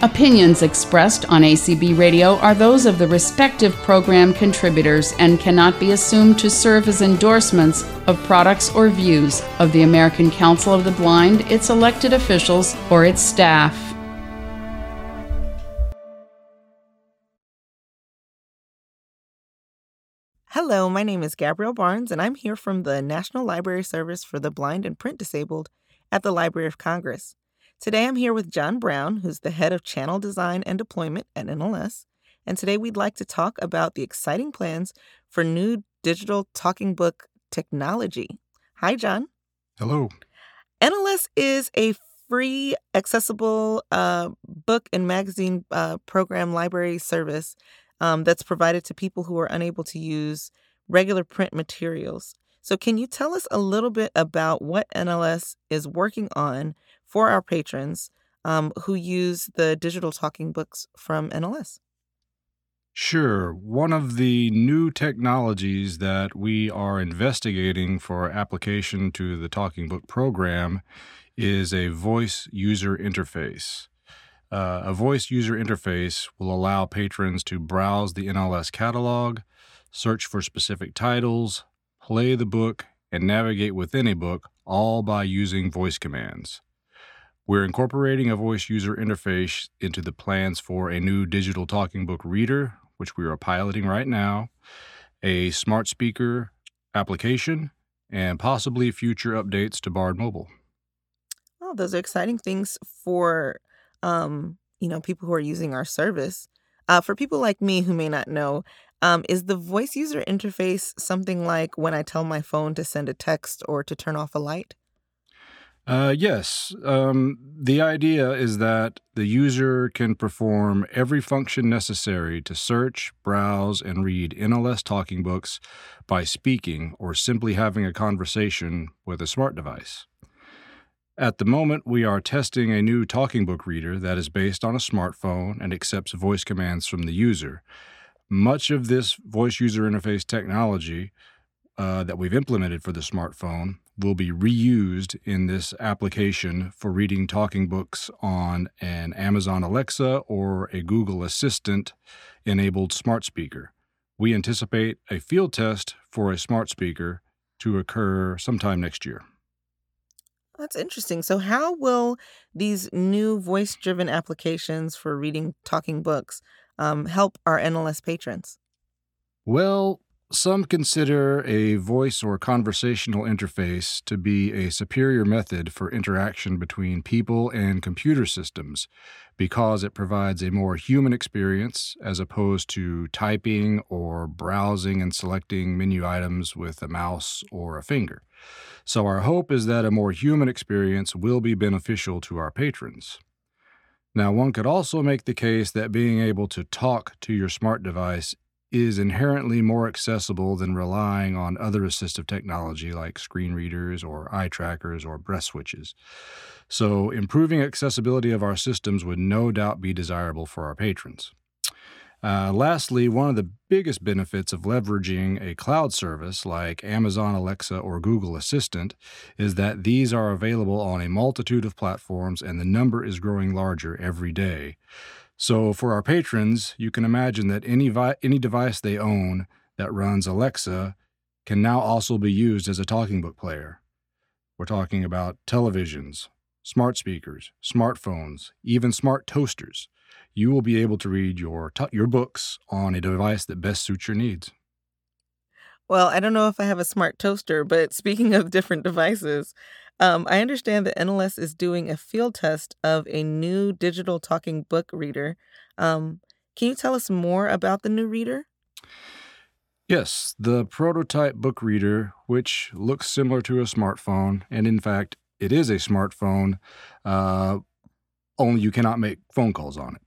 Opinions expressed on ACB Radio are those of the respective program contributors and cannot be assumed to serve as endorsements of products or views of the American Council of the Blind, its elected officials, or its staff. Hello, my name is Gabrielle Barnes, and I'm here from the National Library Service for the Blind and Print Disabled at the Library of Congress. Today I'm here with John Brown, who's the head of channel design and deployment at NLS. And today we'd like to talk about the exciting plans for new digital talking book technology. Hi, John. Hello. NLS is a free, accessible uh, book and magazine uh, program library service um, that's provided to people who are unable to use regular print materials. So, can you tell us a little bit about what NLS is working on for our patrons um, who use the digital talking books from NLS? Sure. One of the new technologies that we are investigating for application to the Talking Book program is a voice user interface. Uh, a voice user interface will allow patrons to browse the NLS catalog, search for specific titles, play the book, and navigate within a book, all by using voice commands. We're incorporating a voice user interface into the plans for a new digital talking book reader, which we are piloting right now, a smart speaker application, and possibly future updates to Bard Mobile. Oh, those are exciting things for um, you know, people who are using our service. Uh, for people like me who may not know, um, is the voice user interface something like when I tell my phone to send a text or to turn off a light? Uh, yes. Um, the idea is that the user can perform every function necessary to search, browse, and read NLS talking books by speaking or simply having a conversation with a smart device. At the moment, we are testing a new talking book reader that is based on a smartphone and accepts voice commands from the user. Much of this voice user interface technology uh, that we've implemented for the smartphone will be reused in this application for reading talking books on an Amazon Alexa or a Google Assistant enabled smart speaker. We anticipate a field test for a smart speaker to occur sometime next year. That's interesting. So, how will these new voice driven applications for reading talking books um, help our NLS patrons? Well, some consider a voice or conversational interface to be a superior method for interaction between people and computer systems because it provides a more human experience as opposed to typing or browsing and selecting menu items with a mouse or a finger. So, our hope is that a more human experience will be beneficial to our patrons. Now, one could also make the case that being able to talk to your smart device is inherently more accessible than relying on other assistive technology like screen readers or eye trackers or breath switches. So, improving accessibility of our systems would no doubt be desirable for our patrons. Uh, lastly, one of the biggest benefits of leveraging a cloud service like Amazon Alexa or Google Assistant is that these are available on a multitude of platforms and the number is growing larger every day. So for our patrons, you can imagine that any vi- any device they own that runs Alexa can now also be used as a talking book player. We're talking about televisions, smart speakers, smartphones, even smart toasters. You will be able to read your t- your books on a device that best suits your needs. Well, I don't know if I have a smart toaster, but speaking of different devices, um, I understand that NLS is doing a field test of a new digital talking book reader. Um, can you tell us more about the new reader? Yes, the prototype book reader, which looks similar to a smartphone, and in fact, it is a smartphone, uh, only you cannot make phone calls on it.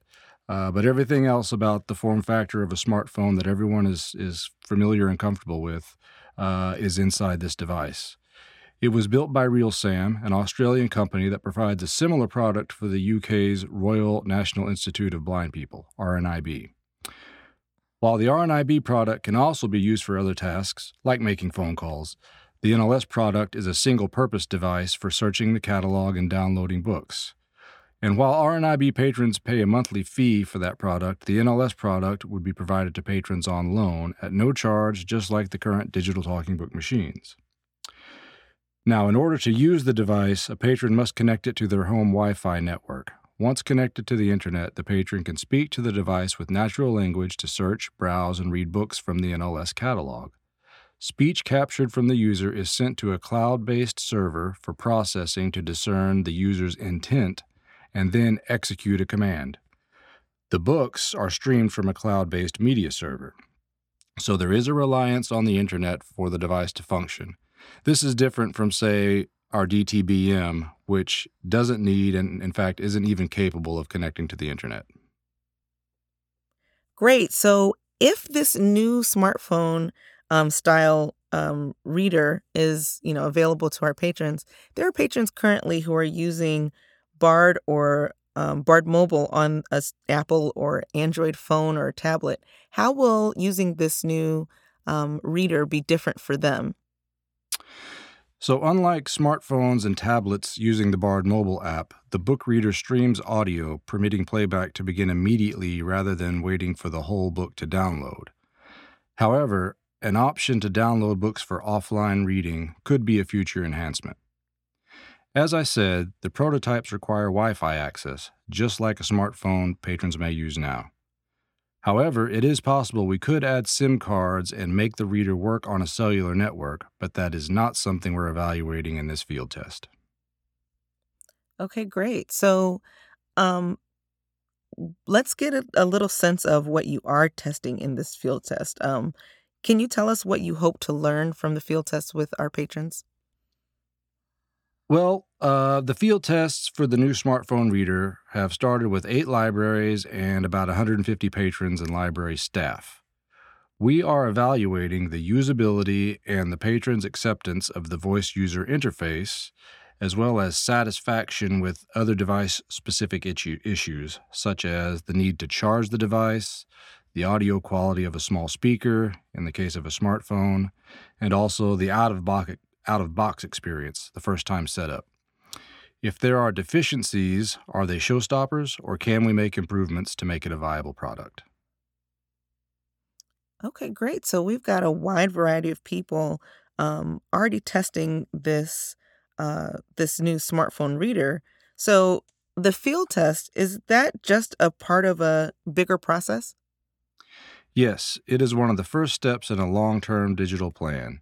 Uh, but everything else about the form factor of a smartphone that everyone is, is familiar and comfortable with uh, is inside this device. It was built by RealSam, an Australian company that provides a similar product for the UK's Royal National Institute of Blind People, RNIB. While the RNIB product can also be used for other tasks, like making phone calls, the NLS product is a single purpose device for searching the catalog and downloading books. And while RNIB patrons pay a monthly fee for that product, the NLS product would be provided to patrons on loan at no charge, just like the current digital talking book machines. Now, in order to use the device, a patron must connect it to their home Wi Fi network. Once connected to the internet, the patron can speak to the device with natural language to search, browse, and read books from the NLS catalog. Speech captured from the user is sent to a cloud based server for processing to discern the user's intent and then execute a command. The books are streamed from a cloud based media server. So there is a reliance on the internet for the device to function. This is different from, say, our DTBM, which doesn't need and, in fact, isn't even capable of connecting to the internet. Great. So if this new smartphone um, style um, reader is, you know, available to our patrons, there are patrons currently who are using Bard or um, Bard Mobile on a Apple or Android phone or tablet, how will using this new um, reader be different for them? So, unlike smartphones and tablets using the Bard mobile app, the book reader streams audio, permitting playback to begin immediately rather than waiting for the whole book to download. However, an option to download books for offline reading could be a future enhancement. As I said, the prototypes require Wi Fi access, just like a smartphone patrons may use now. However, it is possible we could add SIM cards and make the reader work on a cellular network, but that is not something we're evaluating in this field test. Okay, great. So, um, let's get a, a little sense of what you are testing in this field test. Um, can you tell us what you hope to learn from the field test with our patrons? Well, uh, the field tests for the new smartphone reader have started with eight libraries and about 150 patrons and library staff. We are evaluating the usability and the patron's acceptance of the voice user interface, as well as satisfaction with other device specific issues, such as the need to charge the device, the audio quality of a small speaker in the case of a smartphone, and also the out of out of box experience the first time setup. If there are deficiencies, are they showstoppers or can we make improvements to make it a viable product? Okay, great. So we've got a wide variety of people um, already testing this uh, this new smartphone reader. So the field test is that just a part of a bigger process? Yes, it is one of the first steps in a long term digital plan.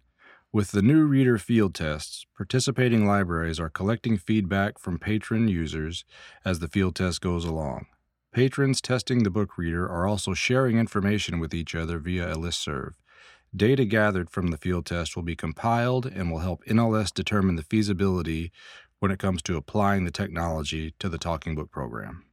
With the new reader field tests, participating libraries are collecting feedback from patron users as the field test goes along. Patrons testing the book reader are also sharing information with each other via a listserv. Data gathered from the field test will be compiled and will help NLS determine the feasibility when it comes to applying the technology to the Talking Book program.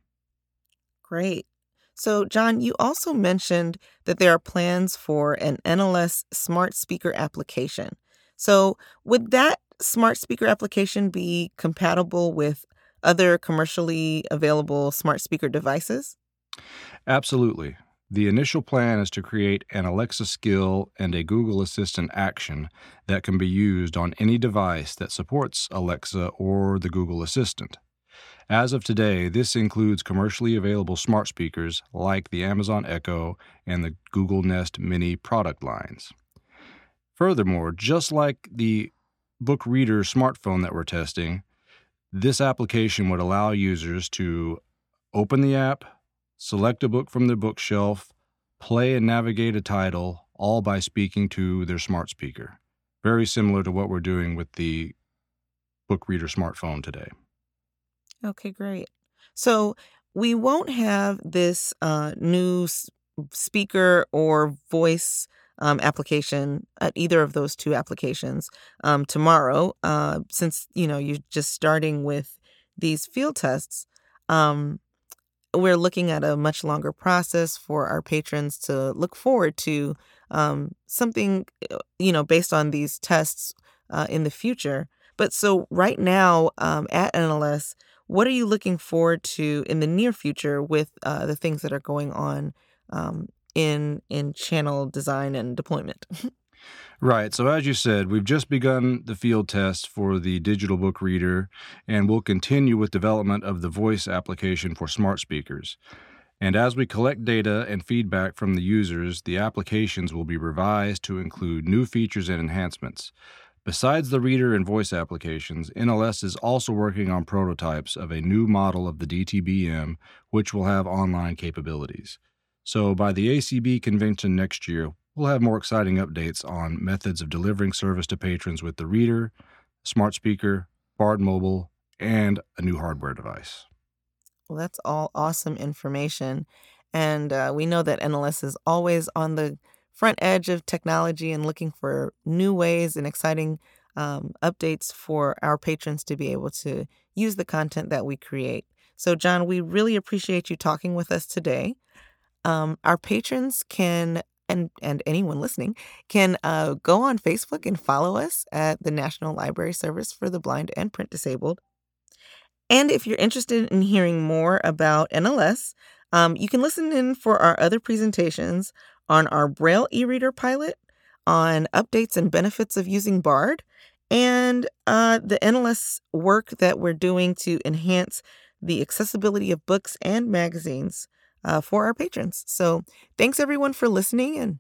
Great. So, John, you also mentioned that there are plans for an NLS smart speaker application. So, would that smart speaker application be compatible with other commercially available smart speaker devices? Absolutely. The initial plan is to create an Alexa skill and a Google Assistant action that can be used on any device that supports Alexa or the Google Assistant. As of today, this includes commercially available smart speakers like the Amazon Echo and the Google Nest Mini product lines. Furthermore, just like the book reader smartphone that we're testing, this application would allow users to open the app, select a book from their bookshelf, play and navigate a title, all by speaking to their smart speaker. Very similar to what we're doing with the book reader smartphone today. Okay, great. So we won't have this uh, new speaker or voice um, application at either of those two applications um, tomorrow, uh, since you know you're just starting with these field tests. Um, we're looking at a much longer process for our patrons to look forward to um, something, uh, you know, based on these tests uh, in the future. But so right now um, at NLS, what are you looking forward to in the near future with uh, the things that are going on um, in in channel design and deployment? Right. So, as you said, we've just begun the field test for the digital book reader, and we'll continue with development of the voice application for smart speakers. And as we collect data and feedback from the users, the applications will be revised to include new features and enhancements. Besides the reader and voice applications, NLS is also working on prototypes of a new model of the DTBM, which will have online capabilities. So, by the ACB convention next year, we'll have more exciting updates on methods of delivering service to patrons with the reader, smart speaker, Bard Mobile, and a new hardware device. Well, that's all awesome information. And uh, we know that NLS is always on the front edge of technology and looking for new ways and exciting um, updates for our patrons to be able to use the content that we create. So, John, we really appreciate you talking with us today. Um, our patrons can and and anyone listening can uh, go on Facebook and follow us at the National Library Service for the Blind and Print Disabled. And if you're interested in hearing more about NLS, um, you can listen in for our other presentations on our Braille e reader pilot, on updates and benefits of using BARD, and uh, the NLS work that we're doing to enhance the accessibility of books and magazines uh, for our patrons. So thanks everyone for listening and